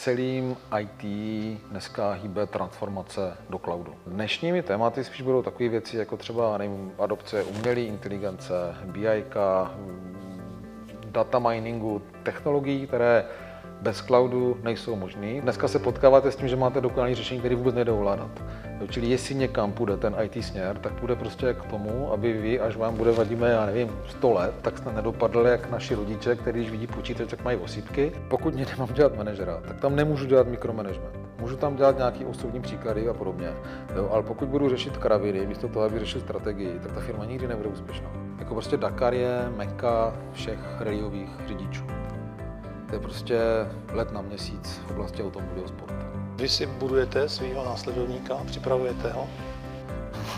celým IT dneska hýbe transformace do cloudu. Dnešními tématy spíš budou takové věci, jako třeba nevím, adopce umělé inteligence, BI, data miningu, technologií, které bez cloudu nejsou možný. Dneska se potkáváte s tím, že máte dokonalé řešení, které vůbec nejde ovládat. Čili jestli někam půjde ten IT směr, tak půjde prostě k tomu, aby vy, až vám bude vadíme, já nevím, 100 let, tak jste nedopadli jak naši rodiče, kteří když vidí počítač, tak mají osýpky. Pokud někde mám dělat manažera, tak tam nemůžu dělat mikromanagement. Můžu tam dělat nějaký osobní příklady a podobně, jo, ale pokud budu řešit kraviny, místo toho, aby řešil strategii, tak ta firma nikdy nebude úspěšná. Jako prostě Dakar je meka všech rallyových řidičů. To je prostě let na měsíc v oblasti automobilového sportu. Vy si budujete svého následovníka, připravujete ho?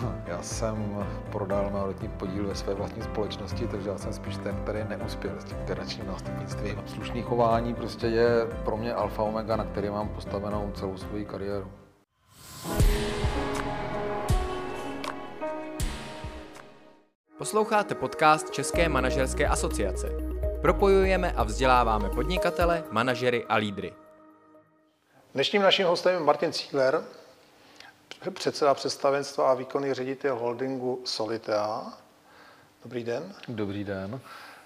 Já jsem prodal majoritní podíl ve své vlastní společnosti, takže já jsem spíš ten, který neuspěl s tím generačním nástupnictvím. Slušný chování prostě je pro mě alfa omega, na který mám postavenou celou svoji kariéru. Posloucháte podcast České manažerské asociace. Propojujeme a vzděláváme podnikatele, manažery a lídry. Dnešním naším hostem je Martin Cíler, předseda představenstva a výkonný ředitel holdingu Solitea. Dobrý den. Dobrý den.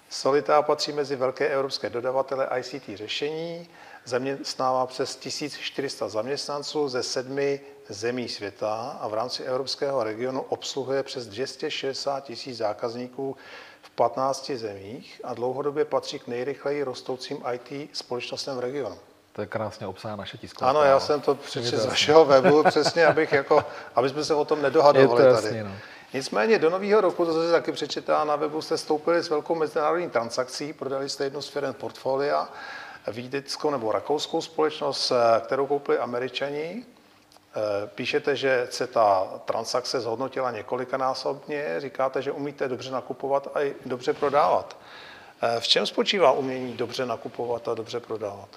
Solitea patří mezi velké evropské dodavatele ICT řešení, zaměstnává přes 1400 zaměstnanců ze sedmi zemí světa a v rámci evropského regionu obsluhuje přes 260 tisíc zákazníků v 15 zemích a dlouhodobě patří k nejrychleji rostoucím IT společnostem v regionu. To je krásně obsáhá naše tisková. Ano, já jsem to přečetl z vašeho webu, přesně, abych jako, aby jsme se o tom nedohadovali je to jasný, tady. No. Nicméně do nového roku, to se taky přečetá na webu, jste stoupili s velkou mezinárodní transakcí, prodali jste jednu z firm portfolia, vídeckou nebo rakouskou společnost, kterou koupili američani. Píšete, že se ta transakce zhodnotila několikanásobně, říkáte, že umíte dobře nakupovat a i dobře prodávat. V čem spočívá umění dobře nakupovat a dobře prodávat?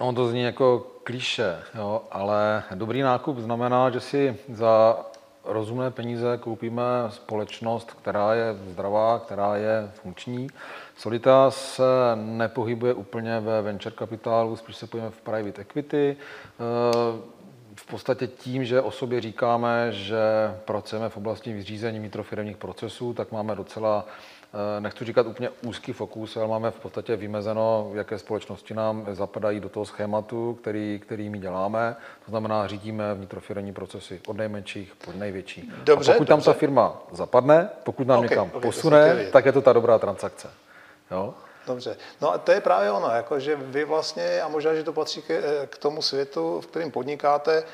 No, to zní jako klíše, jo, ale dobrý nákup znamená, že si za rozumné peníze koupíme společnost, která je zdravá, která je funkční. Solita se nepohybuje úplně ve venture kapitálu, spíš se pohybujeme v private equity. V podstatě tím, že o sobě říkáme, že pracujeme v oblasti vyřízení mikrofiremních procesů, tak máme docela nechci říkat úplně úzký fokus, ale máme v podstatě vymezeno, jaké společnosti nám zapadají do toho schématu, který, který my děláme. To znamená, řídíme vnitrofirmní procesy od nejmenších po největší. Dobře, a pokud dobře. tam ta firma zapadne, pokud nám Okay, někam okay, posune, tak je to ta dobrá transakce. Jo? Dobře. No a to je právě ono, jako že vy vlastně, a možná, že to patří k, k tomu světu, v kterém podnikáte,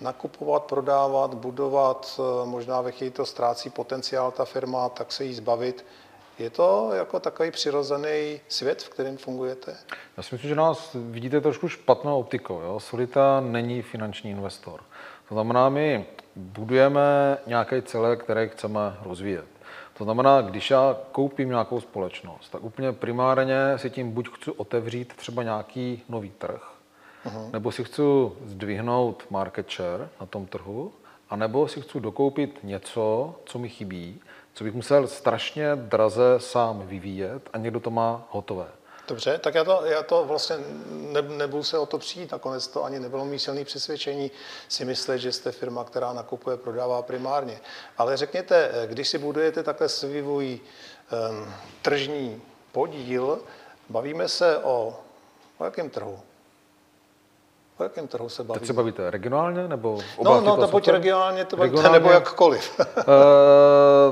nakupovat, prodávat, budovat, možná ve chvíli to ztrácí potenciál ta firma, tak se jí zbavit. Je to jako takový přirozený svět, v kterém fungujete? Já si myslím, že nás vidíte trošku špatnou optikou. Jo? Solita není finanční investor. To znamená, my budujeme nějaký celek, který chceme rozvíjet. To znamená, když já koupím nějakou společnost, tak úplně primárně si tím buď chci otevřít třeba nějaký nový trh, uh-huh. nebo si chci zdvihnout market share na tom trhu, anebo si chci dokoupit něco, co mi chybí, co bych musel strašně draze sám vyvíjet a někdo to má hotové. Dobře, tak já to, já to vlastně ne, nebudu se o to přijít, nakonec to ani nebylo mý silný přesvědčení si myslet, že jste firma, která nakupuje, prodává primárně. Ale řekněte, když si budujete takhle svůj um, tržní podíl, bavíme se o, o jakém trhu? O jakém trhu se bavíte? Teď se bavíte regionálně nebo No, no, to buď regionálně, to bavíte, Regionálně? nebo jakkoliv. Uh,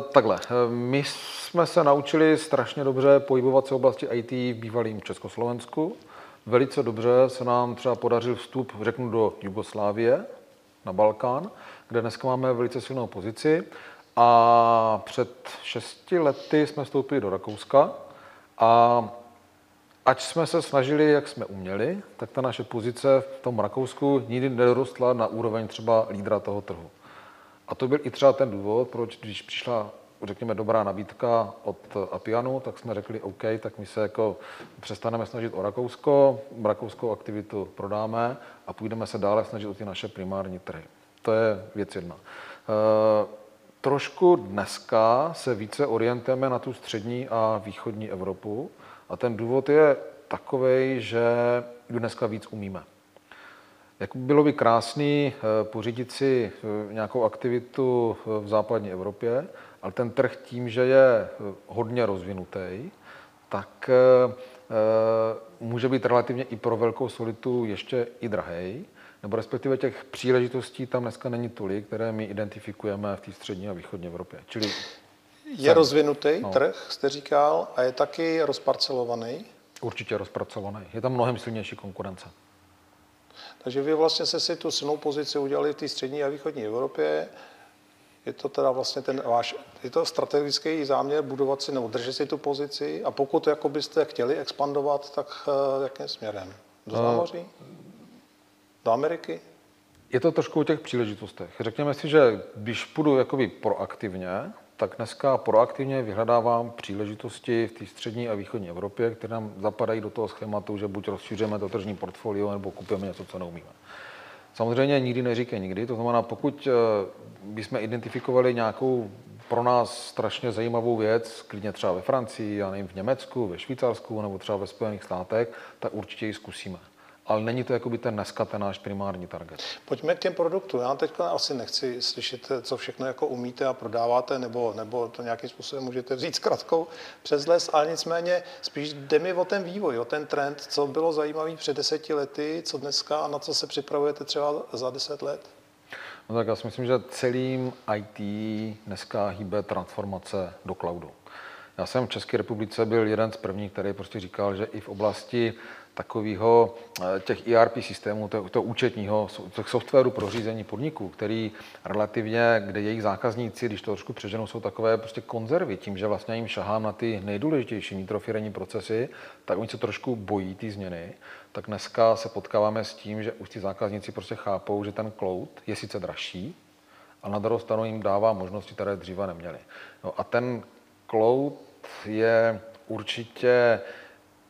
takhle, my jsme se naučili strašně dobře pohybovat se v oblasti IT v bývalém Československu. Velice dobře se nám třeba podařil vstup, řeknu, do Jugoslávie, na Balkán, kde dneska máme velice silnou pozici. A před šesti lety jsme vstoupili do Rakouska a ať jsme se snažili, jak jsme uměli, tak ta naše pozice v tom Rakousku nikdy nedorostla na úroveň třeba lídra toho trhu. A to byl i třeba ten důvod, proč když přišla, řekněme, dobrá nabídka od Apianu, tak jsme řekli OK, tak my se jako přestaneme snažit o Rakousko, rakouskou aktivitu prodáme a půjdeme se dále snažit o ty naše primární trhy. To je věc jedna. E, trošku dneska se více orientujeme na tu střední a východní Evropu a ten důvod je takový, že dneska víc umíme. Jak bylo by krásný eh, pořídit si eh, nějakou aktivitu v západní Evropě, ale ten trh tím, že je hodně rozvinutý, tak může být relativně i pro velkou solitu ještě i drahej, nebo respektive těch příležitostí tam dneska není tolik, které my identifikujeme v té střední a východní Evropě. Čili je jsem. rozvinutý no. trh, jste říkal, a je taky rozparcelovaný? Určitě rozpracovaný. Je tam mnohem silnější konkurence. Takže vy vlastně se si tu silnou pozici udělali v té střední a východní Evropě. Je to teda vlastně ten váš, je to strategický záměr budovat si nebo držet si tu pozici a pokud jako byste chtěli expandovat, tak uh, jakým směrem? Do eh, zámoří? Do Ameriky? Je to trošku o těch příležitostech. Řekněme si, že když půjdu jakoby proaktivně, tak dneska proaktivně vyhledávám příležitosti v té střední a východní Evropě, které nám zapadají do toho schématu, že buď rozšíříme to tržní portfolio, nebo kupujeme něco, co neumíme. Samozřejmě nikdy neříkej nikdy, to znamená, pokud eh, bychom identifikovali nějakou pro nás strašně zajímavou věc, klidně třeba ve Francii, já nevím, v Německu, ve Švýcarsku nebo třeba ve Spojených státech, tak určitě ji zkusíme ale není to jakoby ten dneska ten náš primární target. Pojďme k těm produktům. Já teď asi nechci slyšet, co všechno jako umíte a prodáváte, nebo, nebo to nějakým způsobem můžete vzít zkratkou přes les, ale nicméně spíš jde mi o ten vývoj, o ten trend, co bylo zajímavé před deseti lety, co dneska a na co se připravujete třeba za deset let. No tak já si myslím, že celým IT dneska hýbe transformace do cloudu. Já jsem v České republice byl jeden z prvních, který prostě říkal, že i v oblasti takového eh, těch ERP systémů, toho, účetního, těch softwaru pro řízení podniků, který relativně, kde jejich zákazníci, když to trošku přeženou, jsou takové prostě konzervy, tím, že vlastně jim šahám na ty nejdůležitější nitrofirení procesy, tak oni se trošku bojí ty změny, tak dneska se potkáváme s tím, že už ty zákazníci prostě chápou, že ten cloud je sice dražší, a na druhou stranu jim dává možnosti, které dříve neměli. No a ten cloud je určitě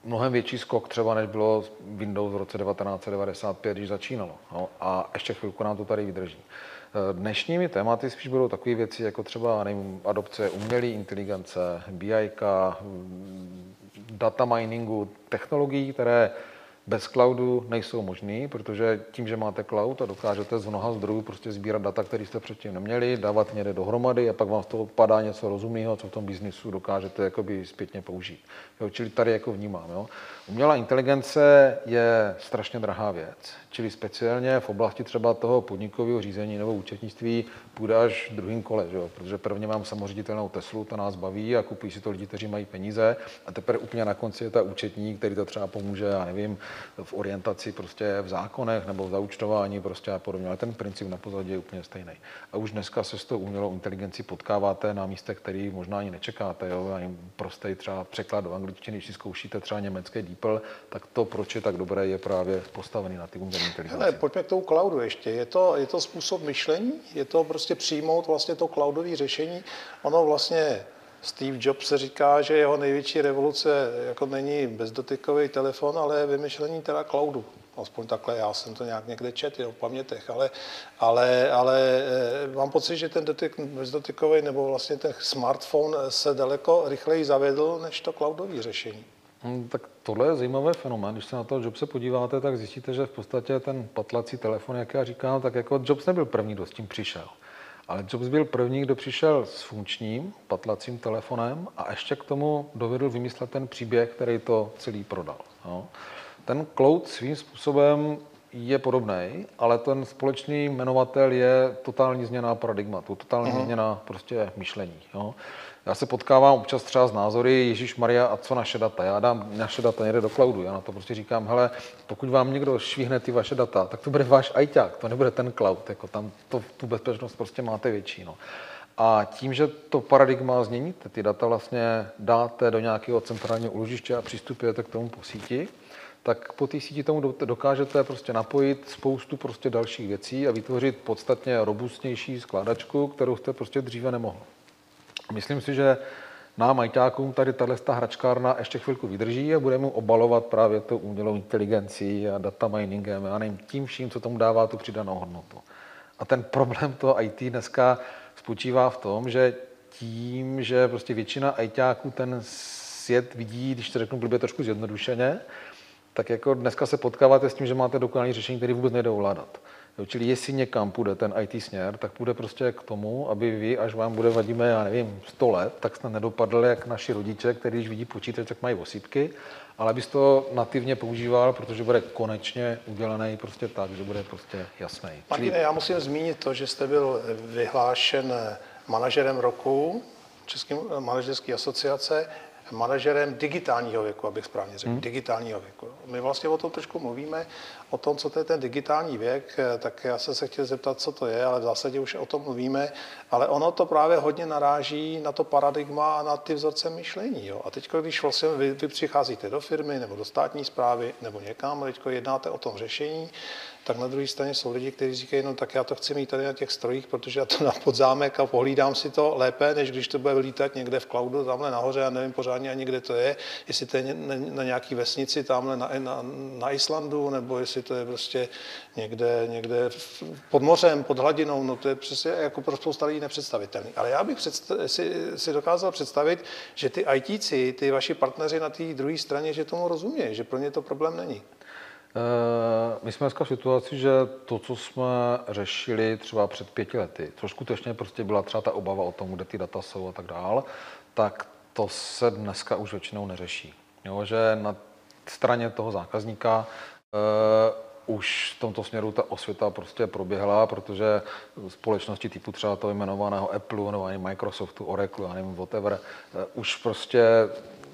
mnohem větší skok třeba, než bylo Windows v roce 1995, když začínalo. No, a ještě chvilku nám to tady vydrží. Eh, dnešními tématy spíš budou takové věci, jako třeba nevím, adopce umělé inteligence, BI, data miningu, technologií, které bez cloudu nejsou možný, protože tím, že máte cloud a dokážete z mnoha zdrojů prostě sbírat data, které jste předtím neměli, dávat někde dohromady a pak vám z toho padá něco rozumného, co v tom biznisu dokážete jakoby zpětně použít. Jo, čili tady jako vnímám. Jo. Umělá inteligence je strašně drahá věc, čili speciálně v oblasti třeba toho podnikového řízení nebo účetnictví půjde až druhým kole, jo? protože prvně mám samoředitelnou Teslu, ta nás baví a kupují si to lidi, kteří mají peníze a teprve úplně na konci je ta účetní, který to třeba pomůže, já nevím, v orientaci prostě v zákonech nebo v zaučtování prostě a podobně, ale ten princip na pozadí je úplně stejný. A už dneska se s tou umělou inteligencí potkáváte na místech, který možná ani nečekáte, jo? ani prostý třeba překlad do angličtiny, když si zkoušíte třeba německé DeepL, tak to, proč je tak dobré, je právě postavený na ty umělé inteligenci. Ale pojďme k tomu cloudu ještě. Je to, je to způsob myšlení? Je to prostě přijmout vlastně to cloudové řešení? Ono vlastně Steve Jobs se říká, že jeho největší revoluce jako není bezdotykový telefon, ale vymyšlení teda cloudu. Aspoň takhle, já jsem to nějak někde četl v pamětech, ale, ale, ale eh, mám pocit, že ten dotyk, bezdotykový nebo vlastně ten smartphone se daleko rychleji zavedl než to cloudové řešení. Hmm, tak tohle je zajímavý fenomén. Když se na to Jobs se podíváte, tak zjistíte, že v podstatě ten patlací telefon, jak já říkám, tak jako Jobs nebyl první, kdo s tím přišel. Ale Jobs byl první, kdo přišel s funkčním patlacím telefonem a ještě k tomu dovedl vymyslet ten příběh, který to celý prodal. No. Ten cloud svým způsobem je podobný, ale ten společný jmenovatel je totální změna paradigmatu, totální uh-huh. změna prostě myšlení. Jo. Já se potkávám občas třeba s názory Ježíš Maria a co naše data. Já dám naše data někde do cloudu. Já na to prostě říkám, hele, pokud vám někdo švihne ty vaše data, tak to bude váš ajťák, to nebude ten cloud. Jako tam to, tu bezpečnost prostě máte větší. No. A tím, že to paradigma změníte, ty data vlastně dáte do nějakého centrálního úložiště a přistupujete k tomu po síti, tak po té síti tomu dokážete prostě napojit spoustu prostě dalších věcí a vytvořit podstatně robustnější skládačku, kterou jste prostě dříve nemohli. Myslím si, že nám ajťákům tady tato hračkárna ještě chvilku vydrží a budeme obalovat právě tu umělou inteligencí a data miningem a nevím, tím vším, co tomu dává tu přidanou hodnotu. A ten problém toho IT dneska spočívá v tom, že tím, že prostě většina ajťáků ten svět vidí, když to řeknu blbě trošku zjednodušeně, tak jako dneska se potkáváte s tím, že máte dokonalé řešení, které vůbec nejde ovládat. Jo, čili jestli někam půjde ten IT směr, tak půjde prostě k tomu, aby vy, až vám bude vadíme, já nevím, 100 let, tak jste nedopadli jak naši rodiče, kteří když vidí počítač, tak mají osýpky, ale abys to nativně používal, protože bude konečně udělaný prostě tak, že bude prostě jasný. Martine, já musím zmínit to, že jste byl vyhlášen manažerem roku České manažerské asociace manažerem digitálního věku, abych správně řekl, hmm. digitálního věku. My vlastně o tom trošku mluvíme, o tom, co to je ten digitální věk, tak já jsem se chtěl zeptat, co to je, ale v zásadě už o tom mluvíme, ale ono to právě hodně naráží na to paradigma a na ty vzorce myšlení. Jo. A teď, když vlastně vy, vy přicházíte do firmy nebo do státní zprávy nebo někam, teď jednáte o tom řešení, tak na druhé straně jsou lidi, kteří říkají, no tak já to chci mít tady na těch strojích, protože já to na podzámek a pohlídám si to lépe, než když to bude lítat někde v cloudu, tamhle nahoře, já nevím pořádně ani kde to je, jestli to je na nějaký vesnici tamhle na, na, na Islandu, nebo jestli to je prostě někde, někde pod mořem, pod hladinou, no to je přesně jako pro spousta lidí nepředstavitelný. Ale já bych představ, si, si dokázal představit, že ty ITci, ty vaši partneři na té druhé straně, že tomu rozumějí, že pro ně to problém není. Eh, my jsme dneska v situaci, že to, co jsme řešili třeba před pěti lety, což skutečně prostě byla třeba ta obava o tom, kde ty data jsou a tak dál, tak to se dneska už většinou neřeší. Jo, že na straně toho zákazníka uh, už v tomto směru ta osvěta prostě proběhla, protože společnosti typu třeba toho jmenovaného Apple nebo ani Microsoftu, Oracle, já nevím, whatever, uh, už prostě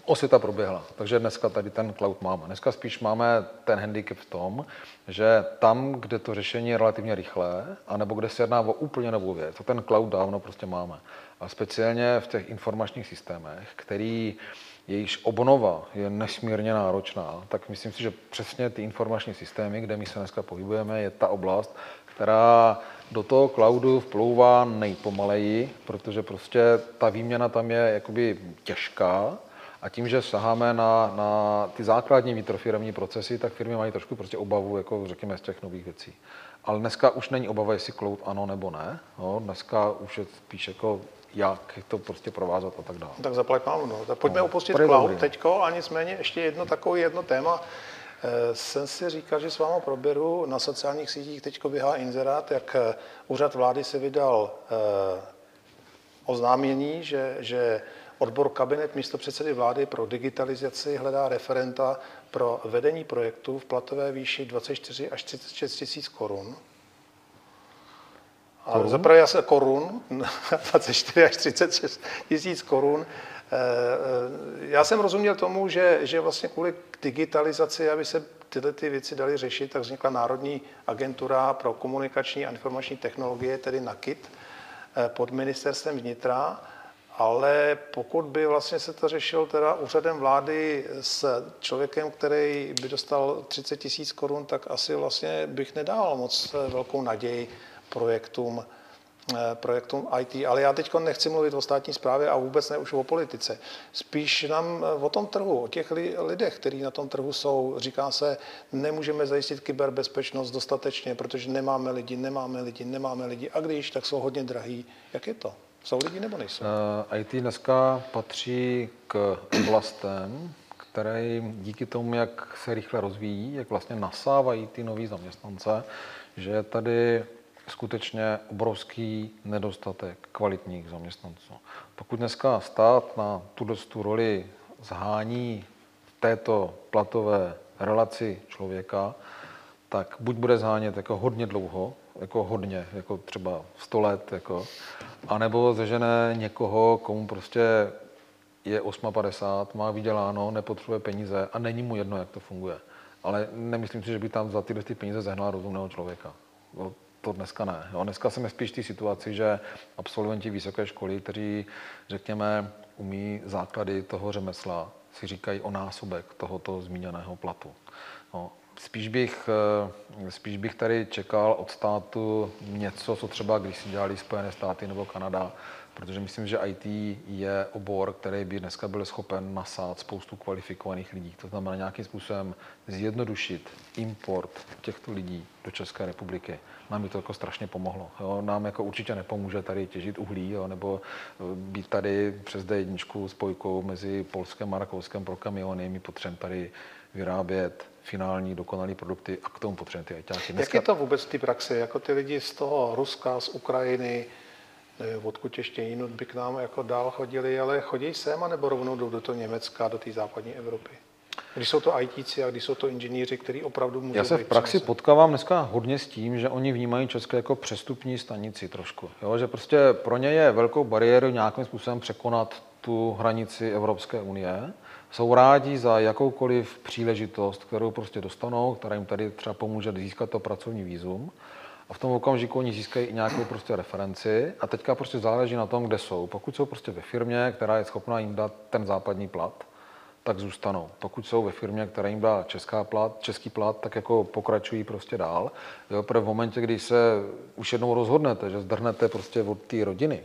osvěta proběhla, takže dneska tady ten cloud máme. Dneska spíš máme ten handicap v tom, že tam, kde to řešení je relativně rychlé, anebo kde se jedná o úplně novou věc, to ten cloud dávno prostě máme. A speciálně v těch informačních systémech, který jejíž obnova je nesmírně náročná, tak myslím si, že přesně ty informační systémy, kde my se dneska pohybujeme, je ta oblast, která do toho cloudu vplouvá nejpomaleji, protože prostě ta výměna tam je jakoby těžká a tím, že saháme na, na ty základní vnitrofiremní procesy, tak firmy mají trošku prostě obavu, jako řekněme, z těch nových věcí. Ale dneska už není obava, jestli cloud ano nebo ne. No, dneska už je spíš jako jak to prostě provázat a tak dále. Tak zaplať pánu, no. Tak pojďme no, opustit cloud teďko a nicméně ještě jedno takové jedno téma. E, jsem si říkal, že s vámi proberu na sociálních sítích teď běhá inzerát, jak eh, úřad vlády se vydal e, oznámění, že, že Odbor kabinet místo předsedy vlády pro digitalizaci hledá referenta pro vedení projektu v platové výši 24 až 36 tisíc korun. A zaprvé já se korun, 24 až 36 tisíc korun. Eh, eh, já jsem rozuměl tomu, že, že vlastně kvůli digitalizaci, aby se tyhle ty věci daly řešit, tak vznikla Národní agentura pro komunikační a informační technologie, tedy NAKIT, eh, pod ministerstvem vnitra ale pokud by vlastně se to řešilo teda úřadem vlády s člověkem, který by dostal 30 tisíc korun, tak asi vlastně bych nedával moc velkou naději projektům, eh, projektům IT. Ale já teď nechci mluvit o státní správě a vůbec ne už o politice. Spíš nám eh, o tom trhu, o těch lidech, kteří na tom trhu jsou. Říká se, nemůžeme zajistit kyberbezpečnost dostatečně, protože nemáme lidi, nemáme lidi, nemáme lidi. A když, tak jsou hodně drahý. Jak je to? Jsou lidi nebo nejsou? Uh, eh, IT dneska patří k oblastem, které díky tomu, jak se rychle rozvíjí, jak vlastně nasávají ty noví zaměstnance, že je tady skutečně obrovský nedostatek kvalitních zaměstnanců. Pokud dneska stát na tuto tu roli zhání v této platové relaci člověka, tak buď bude zhánět jako hodně dlouho, jako hodně, jako třeba 100 let, jako, anebo zežené někoho, komu prostě je 8,50, má vyděláno, nepotřebuje peníze a není mu jedno, jak to funguje. Ale nemyslím si, že by tam za tyhle ty peníze zehnal rozumného člověka. No, to dneska ne. Jo. Dneska jsme spíš v té situaci, že absolventi vysoké školy, kteří, řekněme, umí základy toho řemesla, si říkají o násobek tohoto zmíněného platu. No, Spíš bych, eh, spíš bych tady čekal od státu něco, co třeba když si dělali Spojené státy nebo Kanada, protože myslím, že IT je obor, který by dneska byl schopen nasát spoustu kvalifikovaných lidí. To znamená nějakým způsobem zjednodušit import těchto lidí do České republiky. Nám by to jako strašně pomohlo. Jo? Nám jako určitě nepomůže tady těžit uhlí, jo? nebo eh, být tady přes D1 spojkou mezi Polskem a Rakouskem pro kamiony. My potřebujeme tady vyrábět finální dokonalé produkty a k tomu potřebujeme ty ajťáky. Jak je to vůbec v té praxi? Jako ty lidi z toho Ruska, z Ukrajiny, nevím, odkud ještě jinut by k nám jako dál chodili, ale chodí sem, nebo rovnou jdou do toho Německa, do té západní Evropy? Když jsou to ITci a když jsou to inženýři, kteří opravdu můžou Já se v praxi přeneseni. potkávám dneska hodně s tím, že oni vnímají České jako přestupní stanici trošku. Jo? Že prostě pro ně je velkou bariéru nějakým způsobem překonat tu hranici Evropské unie. Jsou rádi za jakoukoliv příležitost, kterou prostě dostanou, která jim tady třeba pomůže získat to pracovní výzum. A v tom okamžiku oni získají i nějakou prostě referenci a teďka prostě záleží na tom, kde jsou. Pokud jsou prostě ve firmě, která je schopná jim dát ten západní plat, tak zůstanou. Pokud jsou ve firmě, která jim dá česká plat, český plat, tak jako pokračují prostě dál. Jo, v momentě, kdy se už jednou rozhodnete, že zdrhnete prostě od té rodiny,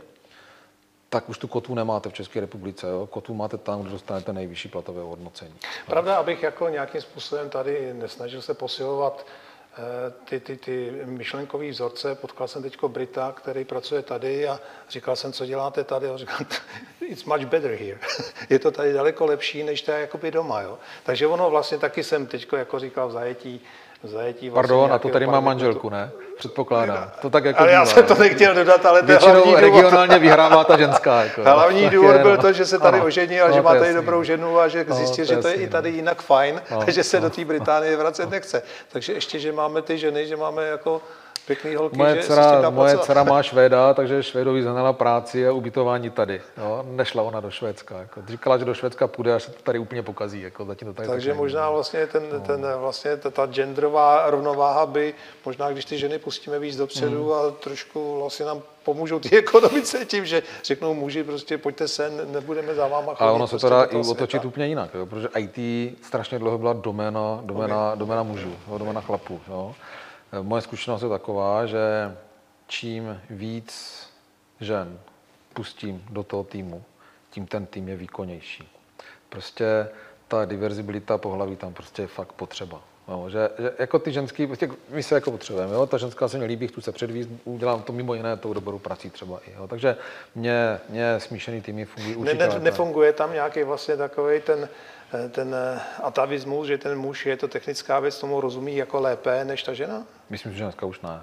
tak už tu kotvu nemáte v České republice. Jo? Kotvu máte tam, kde dostanete nejvyšší platové hodnocení. Pravda, abych jako nějakým způsobem tady nesnažil se posilovat eh, ty, ty, ty myšlenkové vzorce. Potkal jsem teď Brita, který pracuje tady a říkal jsem, co děláte tady? A říkal, it's much better here. Je to tady daleko lepší, než to jakoby doma. Jo? Takže ono vlastně taky jsem teď, jako říkal, v zajetí, zajetí vlastně Pardon, a to tady má manželku, ne? Předpokládám. To tak jako Ale já jsem to jo. nechtěl dodat, ale to je hlavní důvod. regionálně vyhrává ta ženská. Jako, jo. Hlavní Tak důvod je, byl no. to, že se tady Ano. oženil a No, že má tady jasný, dobrou no. ženu a že No, zjistil, to že to je i tady no. jinak fajn No, a že se no. do té Británie vracet nechce. Takže ještě, že máme ty ženy, že máme jako pěkný holky, Moje že dcera, moje dcera má Švéda, takže Švédovi znala práci a ubytování tady. Jo? Nešla ona do Švédska. Jako. Říkala, že do Švédska půjde, až se to tady úplně pokazí. Jako. Zatím to tady Takže tak možná vlastně ten, No. ten vlastně ta, ta genderová rovnováha by, možná když ty ženy pustíme víc dopředu Hmm. a trošku vlastně nám pomůžou ty ekonomice tím, že řeknou muži prostě pojďte sem, nebudeme za váma chodit. Ale ono se prostě to dá i otočit světa. úplně jinak, jo? protože IT strašně dlouho byla doména, doména, doména mužů, jo? doména chlapů. Jo? Moje zkušenost je taková, že čím víc žen pustím do toho týmu, tím ten tým je výkonnější. Prostě ta diverzibilita pohlaví tam prostě je fakt potřeba. Jo, že, že, jako ty ženský, prostě my se jako potřebujeme, jo? ta ženská se mi líbí, chci se předvíst, udělám to mimo jiné tou dobrou prací třeba i. Jo? Takže mě, mě smíšený týmy fungují Ne, určitě ne, lépe. nefunguje tam nějaký vlastně takový ten, ten atavismus, že ten muž je to technická věc, tomu rozumí jako lépe než ta žena? Myslím, že dneska už ne.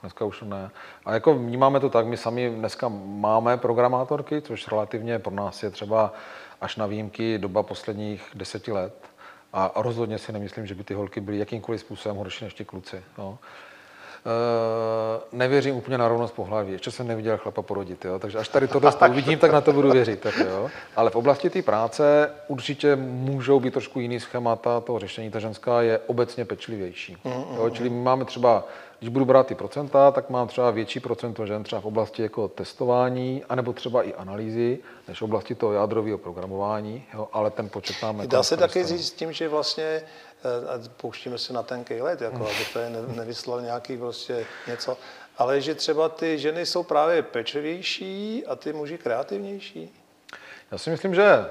Dneska už ne. A jako vnímáme to tak, my sami dneska máme programátorky, což relativně pro nás je třeba až na výjimky doba posledních deseti let. A rozhodně si nemyslím, že by ty holky byly jakýmkoliv způsobem horší než ti kluci. Jo. E, nevěřím úplně na rovnost pohlaví. Ještě jsem neviděl chlapa porodit, jo? takže až tady tohle to uvidím, tak na to budu věřit. Tak jo? Ale v oblasti té práce určitě můžou být trošku jiný schémata toho řešení. Ta ženská je obecně pečlivější. Jo? Čili my máme třeba, když budu brát ty procenta, tak mám třeba větší procento žen třeba v oblasti jako testování, anebo třeba i analýzy, než v oblasti toho jádrového programování, jo? ale ten počet jako Dá se taky říct tím, že vlastně eh, a pouštíme se na tenkej let, jako aby to nevyslal nějaký prostě něco, ale že třeba ty ženy jsou právě pečlivější a ty muži kreativnější. Já si myslím, že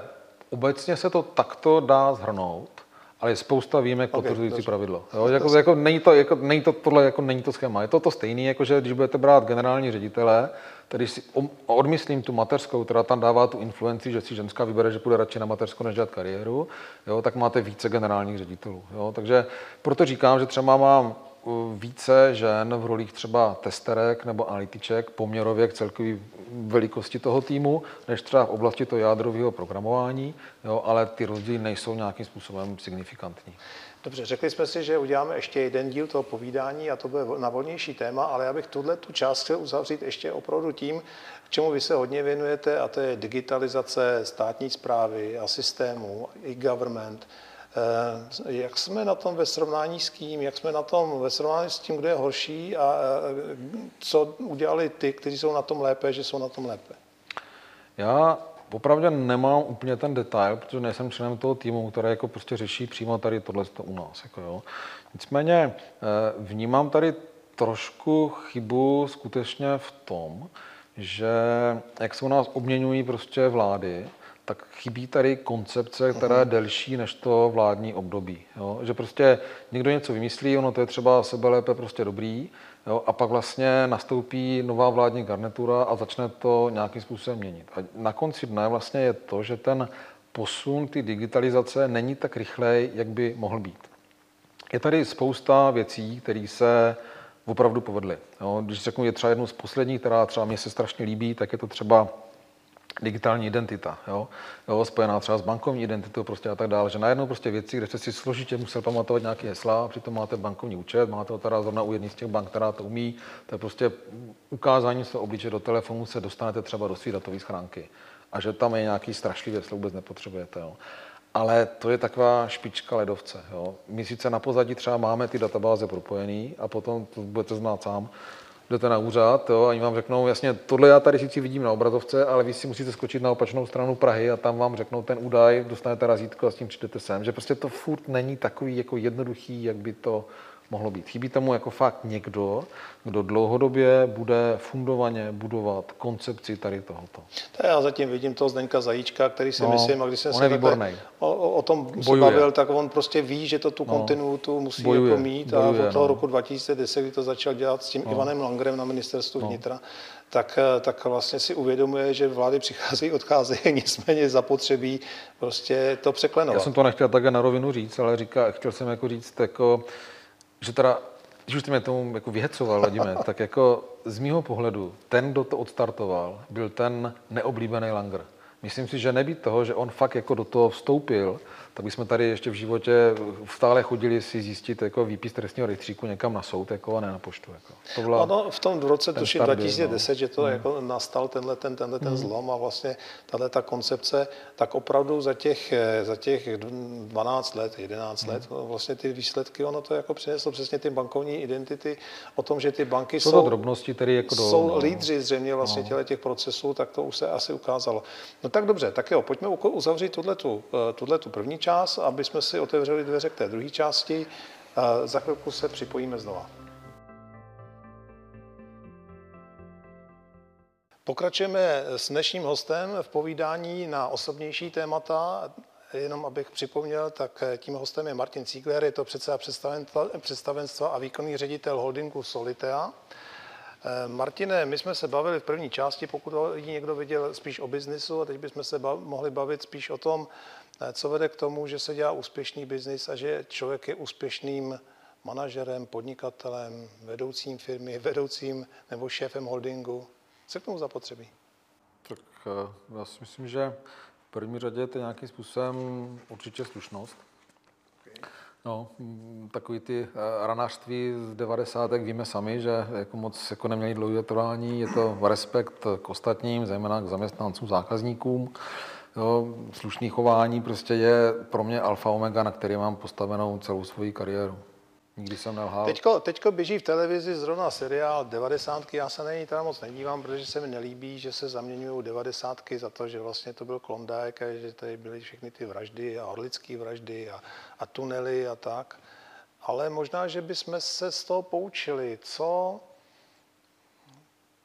obecně se to takto dá zhrnout, ale je spousta výjimek Ok, potvrzující pravidlo. Jo? Jako, jako, není to, jako, není to, tohle jako není to schéma. Je to to stejné, jako že když budete brát generální ředitele, tedy si om- odmyslím tu mateřskou, která tam dává tu influenci, že si ženská vybere, že půjde radši na mateřskou, než dělat kariéru, jo? tak máte více generálních ředitelů. Jo? Takže proto říkám, že třeba mám více žen v rolích třeba testerek nebo analytiček poměrově k celkové velikosti toho týmu, než třeba v oblasti toho jádrového programování, jo, ale ty rozdíly nejsou nějakým způsobem signifikantní. Dobře, řekli jsme si, že uděláme ještě jeden díl toho povídání a to bude na volnější téma, ale já bych tuhle tu část chtěl uzavřít ještě opravdu tím, k čemu vy se hodně věnujete, a to je digitalizace státní zprávy a systému, i government. Eh, Jak jsme na tom ve srovnání s kým? Jak jsme na tom ve srovnání s tím, kdo je horší a eh, co udělali ty, kteří jsou na tom lépe, že jsou na tom lépe? Já opravdu nemám úplně ten detail, protože nejsem členem toho týmu, který jako prostě řeší přímo tady tohle u nás. Jako jo. Nicméně eh, vnímám tady trošku chybu skutečně v tom, že jak se u nás obměňují prostě vlády, tak chybí tady koncepce, která je delší než to vládní období. Jo? Že prostě někdo něco vymyslí, ono to je třeba sebelépe prostě dobrý, jo? a pak vlastně nastoupí nová vládní garnitura a začne to nějakým způsobem měnit. A na konci dne vlastně je to, že ten posun ty digitalizace není tak rychlej, jak by mohl být. Je tady spousta věcí, které se opravdu povedly. Jo? Když řeknu, je třeba jednu z posledních, která třeba mě se strašně líbí, tak je to třeba digitální identita, jo? Jo, spojená třeba s bankovní identitou prostě a tak dále, že najednou prostě věci, kde jste si složitě musel pamatovat nějaké hesla, a přitom máte bankovní účet, máte ho teda zrovna u jedné z těch bank, která to umí, to je prostě ukázání se obliče do telefonu, se dostanete třeba do své datové schránky a že tam je nějaký strašlivý, jestli vůbec nepotřebujete. Jo. Ale to je taková špička ledovce. Jo. My sice na pozadí třeba máme ty databáze propojený a potom to budete znát sám, jdete na úřad jo, a oni vám řeknou, jasně, tohle já tady sice vidím na obrazovce, ale vy si musíte skočit na opačnou stranu Prahy a tam vám řeknou ten údaj, dostanete razítko a s tím přijdete sem. Že prostě to furt není takový jako jednoduchý, jak by to mohlo být. Chybí tomu jako fakt někdo, kdo dlouhodobě bude fundovaně budovat koncepci tady tohoto. To já zatím vidím toho Zdeňka Zajíčka, který si no, myslím, a když jsem se o, o, tom Bojuje. bavil, tak on prostě ví, že to tu no. kontinuitu musí Bojuje. jako mít Bojuje, a od toho no. roku 2010, kdy to začal dělat s tím no. Ivanem Langrem na ministerstvu no. vnitra, tak, tak vlastně si uvědomuje, že vlády přicházejí, odcházejí, nicméně zapotřebí prostě to překlenovat. Já jsem to nechtěl také na rovinu říct, ale říká, chtěl jsem jako říct, jako, že teda, když už jste mě tomu jako vyhecoval, Vladimír, tak jako z mýho pohledu, ten, kdo to odstartoval, byl ten neoblíbený Langer. Myslím si, že nebýt toho, že on fakt jako do toho vstoupil, tak bychom tady ještě v životě stále chodili si zjistit jako výpis trestního rejstříku někam na soud jako, a ne na poštu. Jako. To byla ano, v tom roce tuším 2010, no. že to hmm. jako nastal tenhle ten, tenhle ten hmm. zlom a vlastně tahle ta koncepce, tak opravdu za těch, za těch 12 let, 11 hmm. let, vlastně ty výsledky, ono to jako přineslo přesně ty bankovní identity o tom, že ty banky jsou, jsou, drobnosti, tedy jako do, jsou no. lídři zřejmě vlastně no. těch procesů, tak to už se asi ukázalo. No tak dobře, tak jo, pojďme uzavřít tuhletu, eh, tuhletu první část, aby jsme si otevřeli dveře k té druhé části. Za chvilku se připojíme znova. Pokračujeme s dnešním hostem v povídání na osobnější témata. Jenom abych připomněl, tak tím hostem je Martin Ziegler, je to předseda představenstva a výkonný ředitel holdingu Solitea. Martine, my jsme se bavili v první části, pokud ji někdo viděl spíš o biznisu, a teď bychom se mohli bavit spíš o tom, co vede k tomu, že se dělá úspěšný biznis a že člověk je úspěšným manažerem, podnikatelem, vedoucím firmy, vedoucím nebo šéfem holdingu. Co k tomu zapotřebí? Tak eh, já si myslím, že v první řadě je to nějakým způsobem určitě slušnost. No, mm, takový ty eh, ranářství z 90. víme sami, že jako moc jako neměli dlouhé trvání, je to respekt k ostatním, zejména k zaměstnancům, zákazníkům. Jo, slušný chování prostě je pro mě alfa omega, na který mám postavenou celou svoji kariéru. Nikdy jsem nelhal. Teďko, teďko běží v televizi zrovna seriál 90. Já se na něj teda moc nedívám, protože se mi nelíbí, že se zaměňují 90. za to, že vlastně to byl Klondike a že tady byly všechny ty vraždy a orlické vraždy a, a tunely a tak. Ale možná, že bychom se z toho poučili, co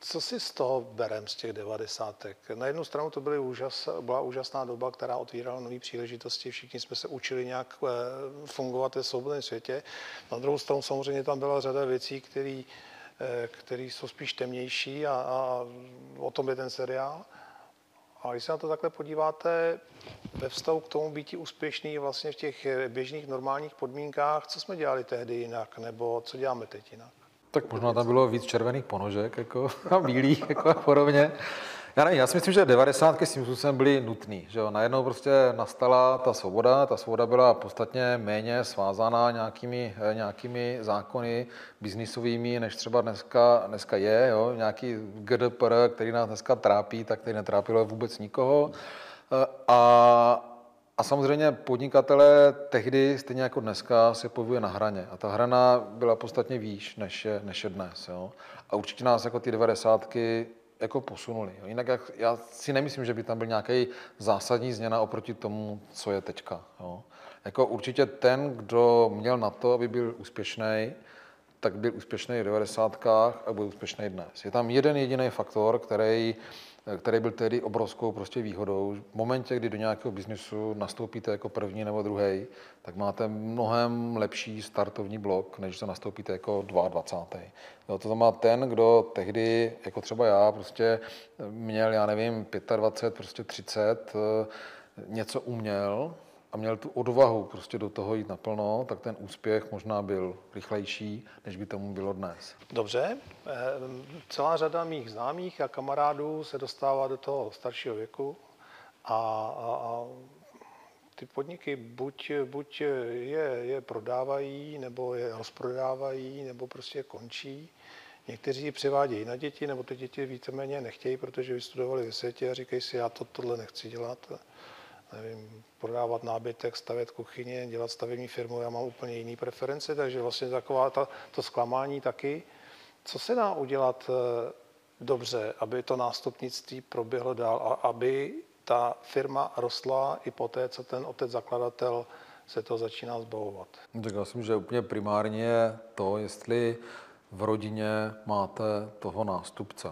co si z toho berem z těch devadesátek? Na jednu stranu to byly úžas, byla úžasná doba, která otvírala nové příležitosti. Všichni jsme se učili nějak eh, fungovat ve svobodném světě. Na druhou stranu samozřejmě tam byla řada věcí, které které jsou spíš temnější a, a o tom je ten seriál. A když se na to takhle podíváte ve vztahu k tomu být úspěšný vlastně v těch běžných normálních podmínkách, co jsme dělali tehdy jinak, nebo co děláme teď jinak? Tak možná tam bylo víc červených ponožek jako, a bílých jako a podobně. Já nevím, já si myslím, že 90. s tím způsobem byly nutný. Že jo? Najednou prostě nastala ta svoboda, ta svoboda byla podstatně méně svázaná nějakými, nějakými zákony biznisovými, než třeba dneska, dneska je. Jo? Nějaký GDPR, který nás dneska trápí, tak který netrápilo vůbec nikoho. A a samozřejmě podnikatelé tehdy, stejně jako dneska, se pohybuje na hraně. A ta hrana byla podstatně výš, než je, než je dnes. Jo? A určitě nás jako ty devadesátky jako posunuli. Jo? Jinak jak, já si nemyslím, že by tam byl nějaký zásadní změna oproti tomu, co je teďka. Jo? Jako určitě ten, kdo měl na to, aby byl úspěšný, tak byl úspěšný v 90. a byl úspěšný dnes. Je tam jeden jediný faktor, který který byl tedy obrovskou prostě výhodou. V momentě, kdy do nějakého biznesu nastoupíte jako první nebo druhý, tak máte mnohem lepší startovní blok, než to nastoupíte jako 22. Jo, to znamená ten, kdo tehdy, jako třeba já, prostě měl, já nevím, 25, prostě 30, eh, něco uměl, měl tu odvahu prostě do toho jít naplno, tak ten úspěch možná byl rychlejší, než by tomu bylo dnes. Dobře, eh, celá řada mých známých a kamarádů se dostává do toho staršího věku a, a, a ty podniky buď, buď je, je prodávají, nebo je rozprodávají, nebo prostě končí. Někteří ji převádějí na děti, nebo ty děti víceméně nechtějí, protože vystudovali ve světě a říkají si, já to tohle nechci dělat nevím, prodávat nábytek, stavět kuchyně, dělat stavební firmu, já mám úplně jiný preference, takže vlastně taková ta, to zklamání taky. Co se dá udělat eh, dobře, aby to nástupnictví proběhlo dál a aby ta firma rostla i po té, co ten otec zakladatel se to začíná zbavovat? Tak já myslím, že úplně primárně je to, jestli v rodině máte toho nástupce.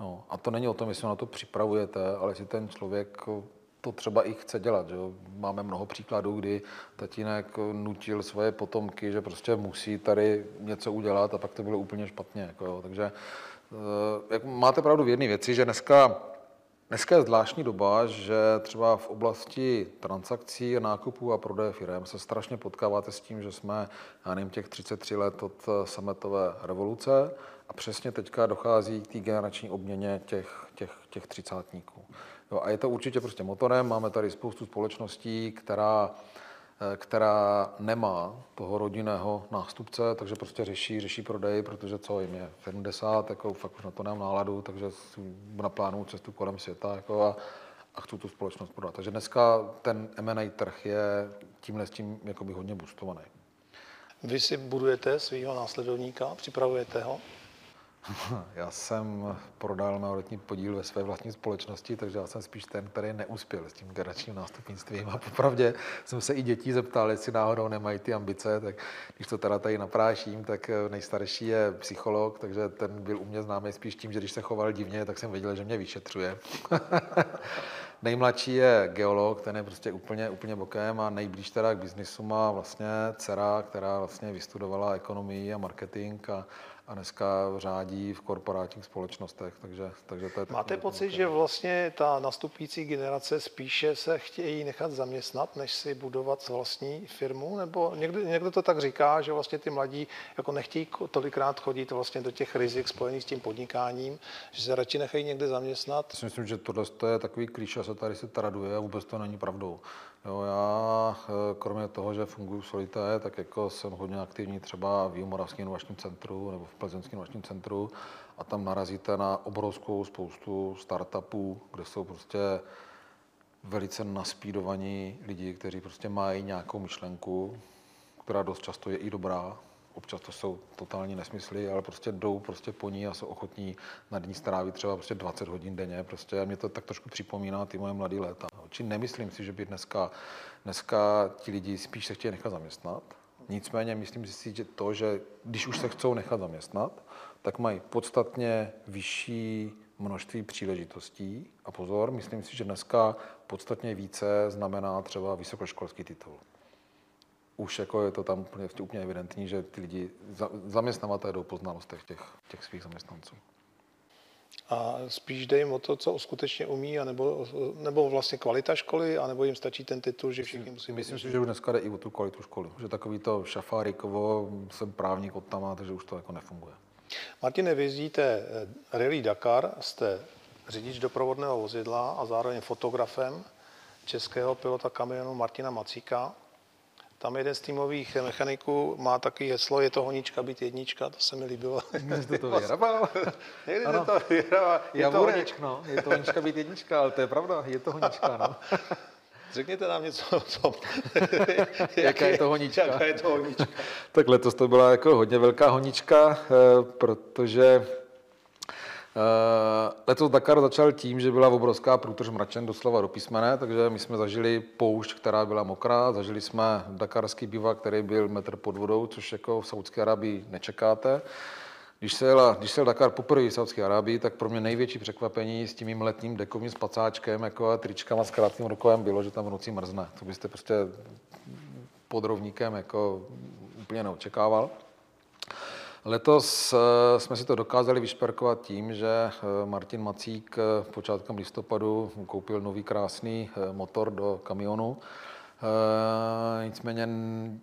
No, a to není o tom, jestli na to připravujete, ale jestli ten člověk to třeba i chce dělat. Že? Máme mnoho příkladů, kdy tatínek nutil svoje potomky, že prostě musí tady něco udělat a pak to bylo úplně špatně. Jako jo. Takže eh, jak máte pravdu v jedné věci, že dneska, dneska je zvláštní doba, že třeba v oblasti transakcí, nákupů a prodeje firm se strašně potkáváte s tím, že jsme, já nevím, těch 33 let od sametové revoluce a přesně teďka dochází k té generační obměně těch, těch, těch třicátníků. Jo, a je to určitě prostě motorem. Máme tady spoustu společností, která, eh, která nemá toho rodinného nástupce, takže prostě řeší, řeší prodej, protože co jim je 70, jako fakt už na to nemám náladu, takže naplánuju cestu kolem světa jako a, a chci tu společnost prodat. Takže dneska ten M&A trh je tímhle s tím jakoby hodně boostovaný. Vy si budujete svého následovníka, připravujete ho? Já jsem prodal majoritní podíl ve své vlastní společnosti, takže já jsem spíš ten, který neuspěl s tím generačním nástupnictvím. A popravdě jsem se i dětí zeptal, jestli náhodou nemají ty ambice, tak když to teda tady napráším, tak nejstarší je psycholog, takže ten byl u mě známý spíš tím, že když se choval divně, tak jsem věděl, že mě vyšetřuje. Nejmladší je geolog, ten je prostě úplně, úplně bokem a nejblíž teda k biznisu má vlastně dcera, která vlastně vystudovala ekonomii a marketing a, a dneska řádí v korporátních společnostech, takže, takže to je... Máte pocit, že vlastně ta nastupující generace spíše se chtějí nechat zaměstnat, než si budovat vlastní firmu? Nebo někdo, někdo to tak říká, že vlastně ty mladí jako nechtějí tolikrát chodit vlastně do těch rizik spojených s tím podnikáním, že se radši nechají někde zaměstnat? Já myslím, že tohle je takový klíč a se tady se traduje a vůbec to není pravdou. Jo, já eh, kromě toho, že funguji v Solité, tak jako jsem hodně aktivní třeba v Moravském inovačním centru nebo v Plzeňském inovačním centru a tam narazíte na obrovskou spoustu startupů, kde jsou prostě velice naspídovaní lidi, kteří prostě mají nějakou myšlenku, která dost často je i dobrá, občas to jsou totální nesmysly, ale prostě jdou prostě po ní a jsou ochotní nad ní strávit třeba prostě 20 hodin denně. Prostě mě to tak trošku připomíná ty moje mladé léta. Či nemyslím si, že by dneska, dneska ti lidi spíš se chtějí nechat zaměstnat. Nicméně myslím si, že to, že když už se chcou nechat zaměstnat, tak mají podstatně vyšší množství příležitostí. A pozor, myslím si, že dneska podstatně více znamená třeba vysokoškolský titul už jako je to tam úplně, úplně evidentní, že ty lidi, zaměstnavatelé jdou po znalostech těch, těch svých zaměstnanců. A spíš jde jim o to, co skutečně umí, anebo, nebo vlastně kvalita školy, anebo jim stačí ten titul, že všichni musí Myslím si, že už dneska jde i o tu kvalitu školy. Že takový to šafárikovo, jsem právník od tam, takže už to jako nefunguje. Martine, vy jezdíte eh, Rally Dakar, jste řidič doprovodného vozidla a zároveň fotografem českého pilota kamionu Martina Macíka. Tam jeden z týmových mechaniků má taky heslo, je to honička být jednička, to se mi líbilo. Někdy to vyhrával. Někdy to to vyhrával. Je to honička, no. Je to honička být jednička, ale to je pravda, je to honička, no. Řekněte nám něco o tom. jaká je to honička? Jaká je to honička? tak letos to byla jako hodně velká honička, eh, protože Letos Dakar začal tím, že byla obrovská průtrž mračen doslova do písmene, takže my jsme zažili poušť, která byla mokrá, zažili jsme dakarský bivak, který byl metr pod vodou, což jako v Saudské Arabii nečekáte. Když se, jela, když se jel Dakar poprvé v Saudské Arabii, tak pro mě největší překvapení s tím mým letním dekovým spacáčkem jako a tričkama s krátkým rukovem bylo, že tam v noci mrzne. To byste prostě pod rovníkem jako úplně neočekával. Letos eh, jsme si to dokázali vyšperkovat tím, že eh, Martin Macík eh, počátkem listopadu koupil nový krásný motor do kamionu. Nicméně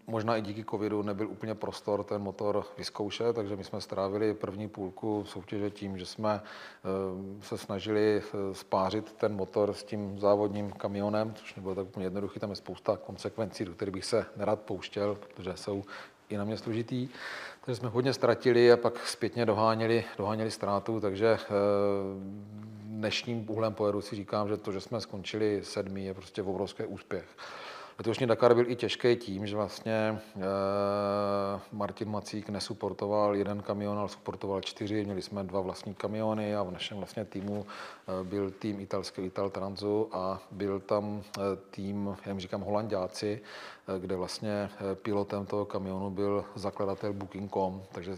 možná i díky covidu nebyl úplně prostor ten motor vyzkoušet, takže my jsme strávili první půlku soutěže tím, že jsme se snažili spářit ten motor s tím závodním kamionem, což nebylo tak úplně jednoduché, tam je spousta konsekvencí, do kterých bych se nerad pouštěl, protože jsou i na mě složitý. Takže jsme hodně ztratili a pak zpětně doháněli, doháněli ztrátu, takže eh, dnešním úhlem pohledu si říkám, že to, že jsme skončili sedmý, je prostě obrovský úspěch. Letošní Dakar byl i těžký tím, že vlastně e, Martin Macík nesuportoval jeden kamion, ale suportoval čtyři. Měli jsme dva vlastní kamiony a v našem vlastně týmu e, byl tým italského Ital Transu a byl tam e, tým, já jim říkám holandáci, kde vlastně pilotem toho kamionu byl zakladatel Booking.com, takže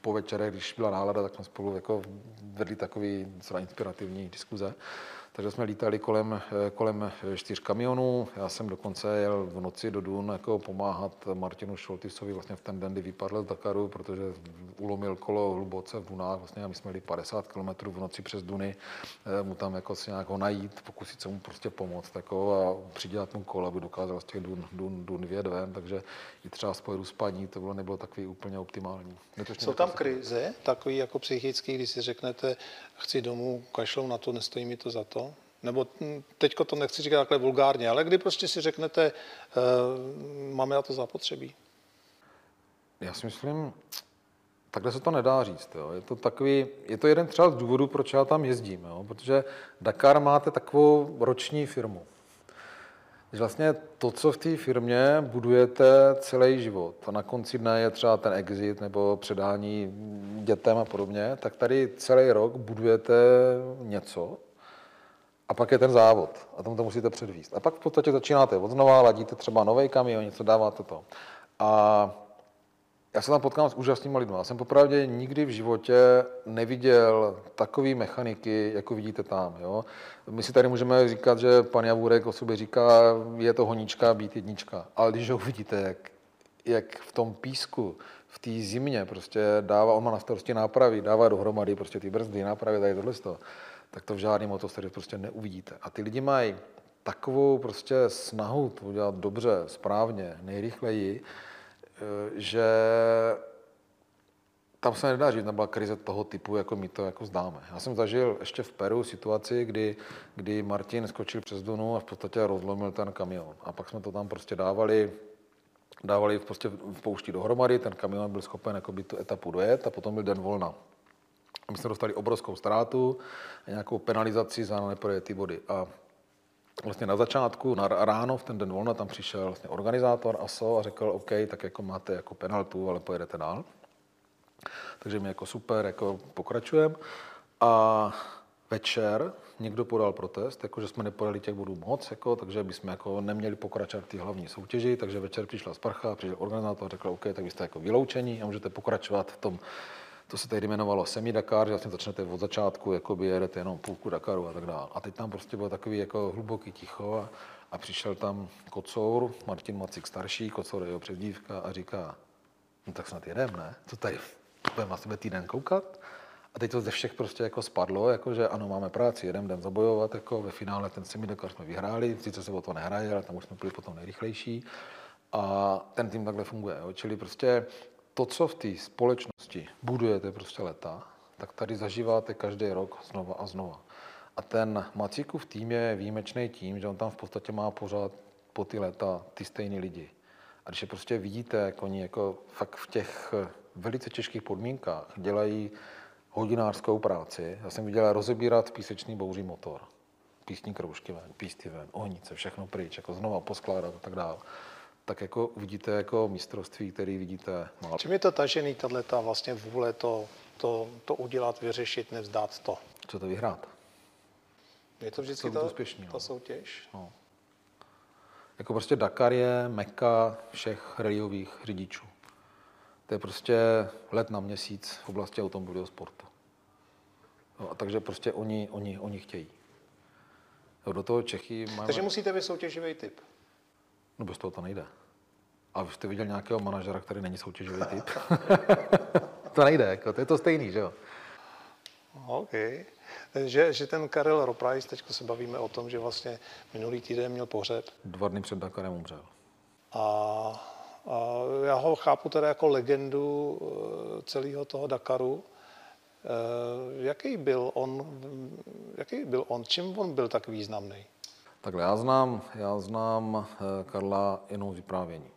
po večerech, když byla nálada, tak jsme spolu jako vedli takový inspirativní diskuze. Takže jsme lítali kolem, kolem čtyř kamionů. Já jsem dokonce jel v noci do Dun jako pomáhat Martinu Šoltisovi vlastně v ten den, kdy vypadl z Dakaru, protože ulomil kolo hluboce v Dunách. Vlastně a my jsme jeli 50 km v noci přes Duny, eh, mu tam jako si nějak ho najít, pokusit se mu prostě pomoct jako a přidělat mu kolo, aby dokázal z těch Dun, Dun, Dun vyjet ven. Takže i třeba z pohledu spaní to bylo, nebylo takový úplně optimální. Jsou tam krize, takový jako psychický, když si řeknete, chci domů, kašlou na to, nestojí mi to za to? nebo hm, teďko to nechci říkat takhle vulgárně, ale kdy prostě si řeknete, uh, máme na to zapotřebí? Já si myslím, takhle se to nedá říct. Jo. Je to takový, je to jeden třeba z důvodů, proč já tam jezdím, jo. protože Dakar máte takovou roční firmu. Že vlastně to, co v té firmě budujete celý život a na konci dne je třeba ten exit nebo předání dětem a podobně, tak tady celý rok budujete něco, a pak je ten závod a tomu to musíte předvíst. A pak v podstatě začínáte od znova, ladíte třeba nový kamion, něco dáváte to. A já se tam potkám s úžasnými lidmi. Já jsem popravdě nikdy v životě neviděl takové mechaniky, jako vidíte tam. Jo? My si tady můžeme říkat, že pan Javůrek o sobě říká, je to honíčka, být jednička. Ale když ho uvidíte, jak, jak v tom písku, v té zimě prostě dává, on má na starosti nápravy, dává dohromady prostě ty brzdy, nápravy, tady tohle toho tak to v žádném motoseriu prostě neuvidíte. A ty lidi mají takovou prostě snahu to udělat dobře, správně, nejrychleji, že tam se nedá říct, byla krize toho typu, jako my to jako zdáme. Já jsem zažil ještě v Peru situaci, kdy, kdy Martin skočil přes Dunu a v podstatě rozlomil ten kamion. A pak jsme to tam prostě dávali, dávali prostě v poušti dohromady, ten kamion byl schopen jako by tu etapu dojet a potom byl den volna. My jsme dostali obrovskou ztrátu a nějakou penalizaci za neprojetý body. A vlastně na začátku, na ráno, v ten den volna, tam přišel vlastně organizátor ASO a řekl, OK, tak jako máte jako penaltu, ale pojedete dál. Takže my jako super, jako pokračujeme. A večer někdo podal protest, jako že jsme nepodali těch bodů moc, jako, takže bychom jako neměli pokračovat v té hlavní soutěži, takže večer přišla Sparcha, přišel organizátor a řekl, OK, tak vy jste jako vyloučení a můžete pokračovat v tom to se tehdy jmenovalo Semi Dakar, že vlastně začnete od začátku, jako by jedete jenom půlku Dakaru a tak dále. A teď tam prostě bylo takový jako hluboký ticho a, a přišel tam Kocour, Martin Macik starší, Kocour je jeho předdívka a říká, no tak snad jedem, ne? Co tady budeme na sebe týden koukat? A teď to ze všech prostě jako spadlo, jako že ano, máme práci, jeden den zabojovat, jako ve finále ten semi Dakar jsme vyhráli, sice se o to nehraje, ale tam už jsme byli potom nejrychlejší. A ten tým takhle funguje. Jo. Čili prostě to, co v té společnosti budujete prostě leta, tak tady zažíváte každý rok znova a znova. A ten Macíkův tým je výjimečný tím, že on tam v podstatě má pořád po ty leta ty stejné lidi. A když je prostě vidíte, jak oni jako fakt v těch velice těžkých podmínkách dělají hodinářskou práci. Já jsem viděl rozebírat písečný bouří motor. Písní kroužky ven, písty ven, ohnice, všechno pryč, jako znova poskládat a tak dále tak jako uvidíte jako mistrovství, který vidíte málo. Čím je to tažený, tato vlastně vůle to to, to udělat, vyřešit, nevzdát to. Co to vyhrát? Je to vždycky ta, úspěšný, ta no. soutěž? Jako prostě Dakar je meka všech rallyových řidičů. To je prostě let na měsíc v oblasti automobilového sportu. No, a takže prostě oni, oni, oni chtějí. Jo, do toho Čechy máme... Takže musíte být soutěživý typ. No bez toho to nejde. A vy jste viděl nějakého manažera, který není soutěživý typ? to nejde, jako, to je to stejný, že jo? OK. Že, že ten Karel Roprais, teď se bavíme o tom, že vlastně minulý týden měl pohřeb Dva dny před Dakarem umřel. a, a já ho chápu teda jako legendu eh, celého toho Dakaru. Eh, Jaký byl on, jaký byl on, čím on byl tak významný? Takhle, já znám, já znám eh, Karla jenom z vyprávění.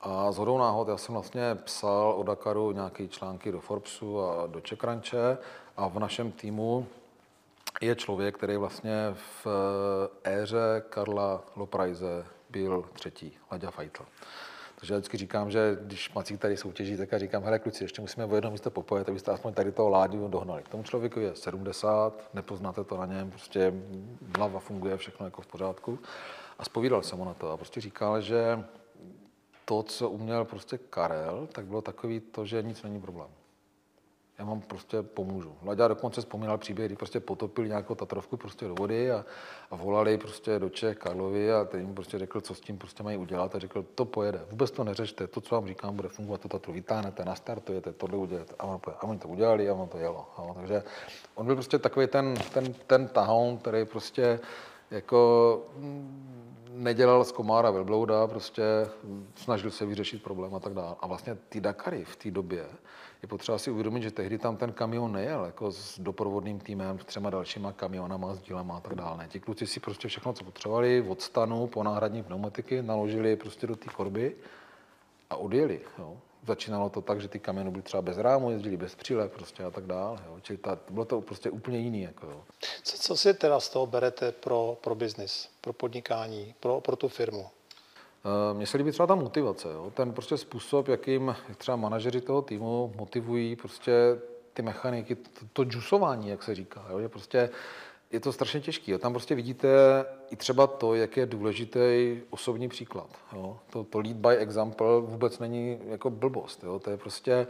A z hodou náhod já jsem vlastně psal o Dakaru nějaké články do Forbesu a do Čekranče a v našem týmu je člověk, který vlastně v eh, éře Karla Loprajze byl třetí, Laďa Fajtl. Takže já vždycky říkám, že když Macík tady soutěží, tak já říkám, hele kluci, ještě musíme o jedno místo popojet, abyste aspoň tady toho Láďu dohnali. K tomu člověku je 70, nepoznáte to na něm, prostě hlava funguje, všechno jako v pořádku. A spovídal jsem mu na to a prostě říkal, že to, co uměl prostě Karel, tak bylo takový to, že nic není problém. Já vám prostě pomůžu. Laďa dokonce vzpomínal příběh, kdy prostě potopil nějakou Tatrovku prostě do vody a, a volali prostě do Čech Karlovi a ten jim prostě řekl, co s tím prostě mají udělat a řekl, to pojede, vůbec to neřešte, to, co vám říkám, bude fungovat, to Tatru vytáhnete, nastartujete, tohle uděláte a, on, a oni to udělali a on to jelo. A takže on byl prostě takový ten, ten, ten tahoun, který prostě jako mm, nedělal z komára velblouda, prostě snažil se vyřešit problém a tak dále. A vlastně ty Dakary v té době je potřeba si uvědomit, že tehdy tam ten kamion nejel jako s doprovodným týmem, s třema dalšíma kamionama, s dílama a tak dále. Ne. Ti kluci si prostě všechno, co potřebovali, od stanu po náhradní pneumatiky, naložili prostě do té korby a odjeli. Jo. Začínalo to tak, že ty kamiony byly třeba bez rámu, jezdili bez přílep prostě a tak dále. Jo. Čili ta, bylo to prostě úplně jiný. Jako, jo. Co, co si teda z toho berete pro, pro biznis, pro podnikání, pro, pro tu firmu? Eh, Mně se líbí třeba ta motivace, jo? ten prostě způsob, jakým třeba manažeři toho týmu motivují prostě ty mechaniky, to, to džusování, jak se říká, jo? že prostě je to strašně těžké. Tam prostě vidíte i třeba to, jak je důležitý osobní příklad. Jo? To, to lead by example vůbec není jako blbost. Jo? To je prostě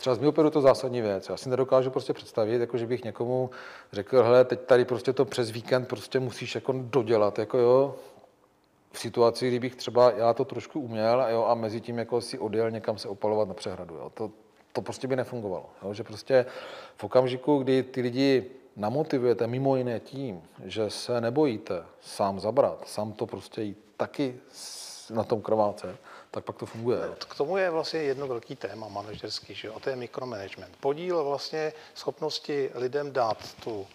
Třeba z mého pohledu to zásadní věc. Já si nedokážu prostě představit, jako že bych někomu řekl, hele, teď tady prostě to přes víkend prostě musíš jako dodělat, jako jo, v situaci, kdybych třeba já to trošku uměl jo, a mezi tím jako si odjel někam se opalovat na přehradu. Jo. To, to prostě by nefungovalo. Jo. Že prostě v okamžiku, kdy ty lidi namotivujete mimo jiné tím, že se nebojíte sám zabrat, sám to prostě jít taky na tom krváce, tak pak to funguje. K tomu je vlastně jedno velký téma manažerský, že a to je mikromanagement. Podíl vlastně schopnosti lidem dát tu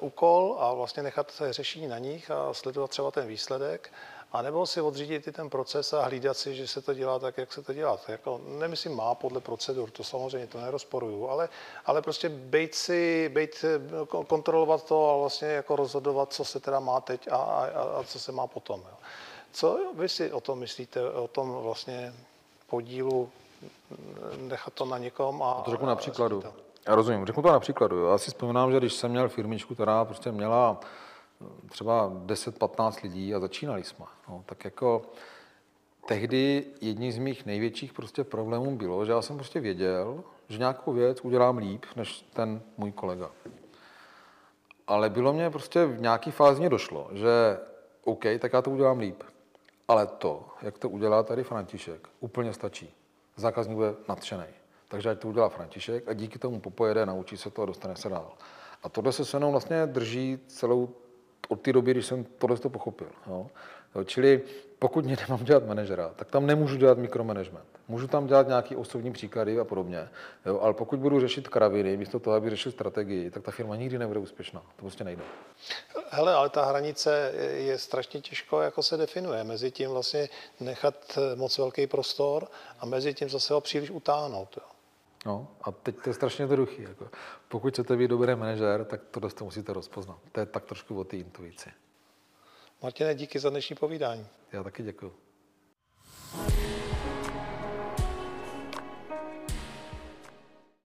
úkol a vlastně nechat se řešení na nich a sledovat třeba ten výsledek, a nebo si odřídit i ten proces a hlídat si, že se to dělá tak, jak se to dělá. Jako, nemyslím má podle procedur, to samozřejmě to nerozporuju, ale, ale prostě bejt si, bejt, kontrolovat to a vlastně jako rozhodovat, co se teda má teď a, a, a co se má potom. Jo. Co vy si o tom myslíte, o tom vlastně podílu nechat to na někom a... To řeknu na příkladu. Já rozumím, řeknu to na příkladu. Já si vzpomínám, že když jsem měl firmičku, která prostě měla třeba 10-15 lidí a začínali jsme. No, tak jako tehdy jedním z mých největších prostě problémů bylo, že já jsem prostě věděl, že nějakou věc udělám líp než ten můj kolega. Ale bylo mě prostě v nějaký fázi mě došlo, že OK, tak já to udělám líp. Ale to, jak to udělá tady František, úplně stačí. Zákazník bude nadšený. Takže ať to udělá František a díky tomu popojede, naučí se to a dostane se dál. A tohle se se mnou vlastně drží celou od té doby, když jsem tohle to pochopil. Jo. Jo, čili pokud mě nemám dělat manažera, tak tam nemůžu dělat mikromanagement. Můžu tam dělat nějaký osobní příklady a podobně, jo, ale pokud budu řešit kraviny, místo toho, aby řešil strategii, tak ta firma nikdy nebude úspěšná. To prostě nejde. Hele, ale ta hranice je strašně těžko, jako se definuje. Mezi tím vlastně nechat moc velký prostor a mezi tím zase ho příliš utáhnout. Jo. No a teď to je strašně jednoduchý. Jako. Pokud chcete být dobrý manažer, tak to dost musíte rozpoznat. To je tak trošku o té intuici. Martine, díky za dnešní povídání. Já taky děkuji.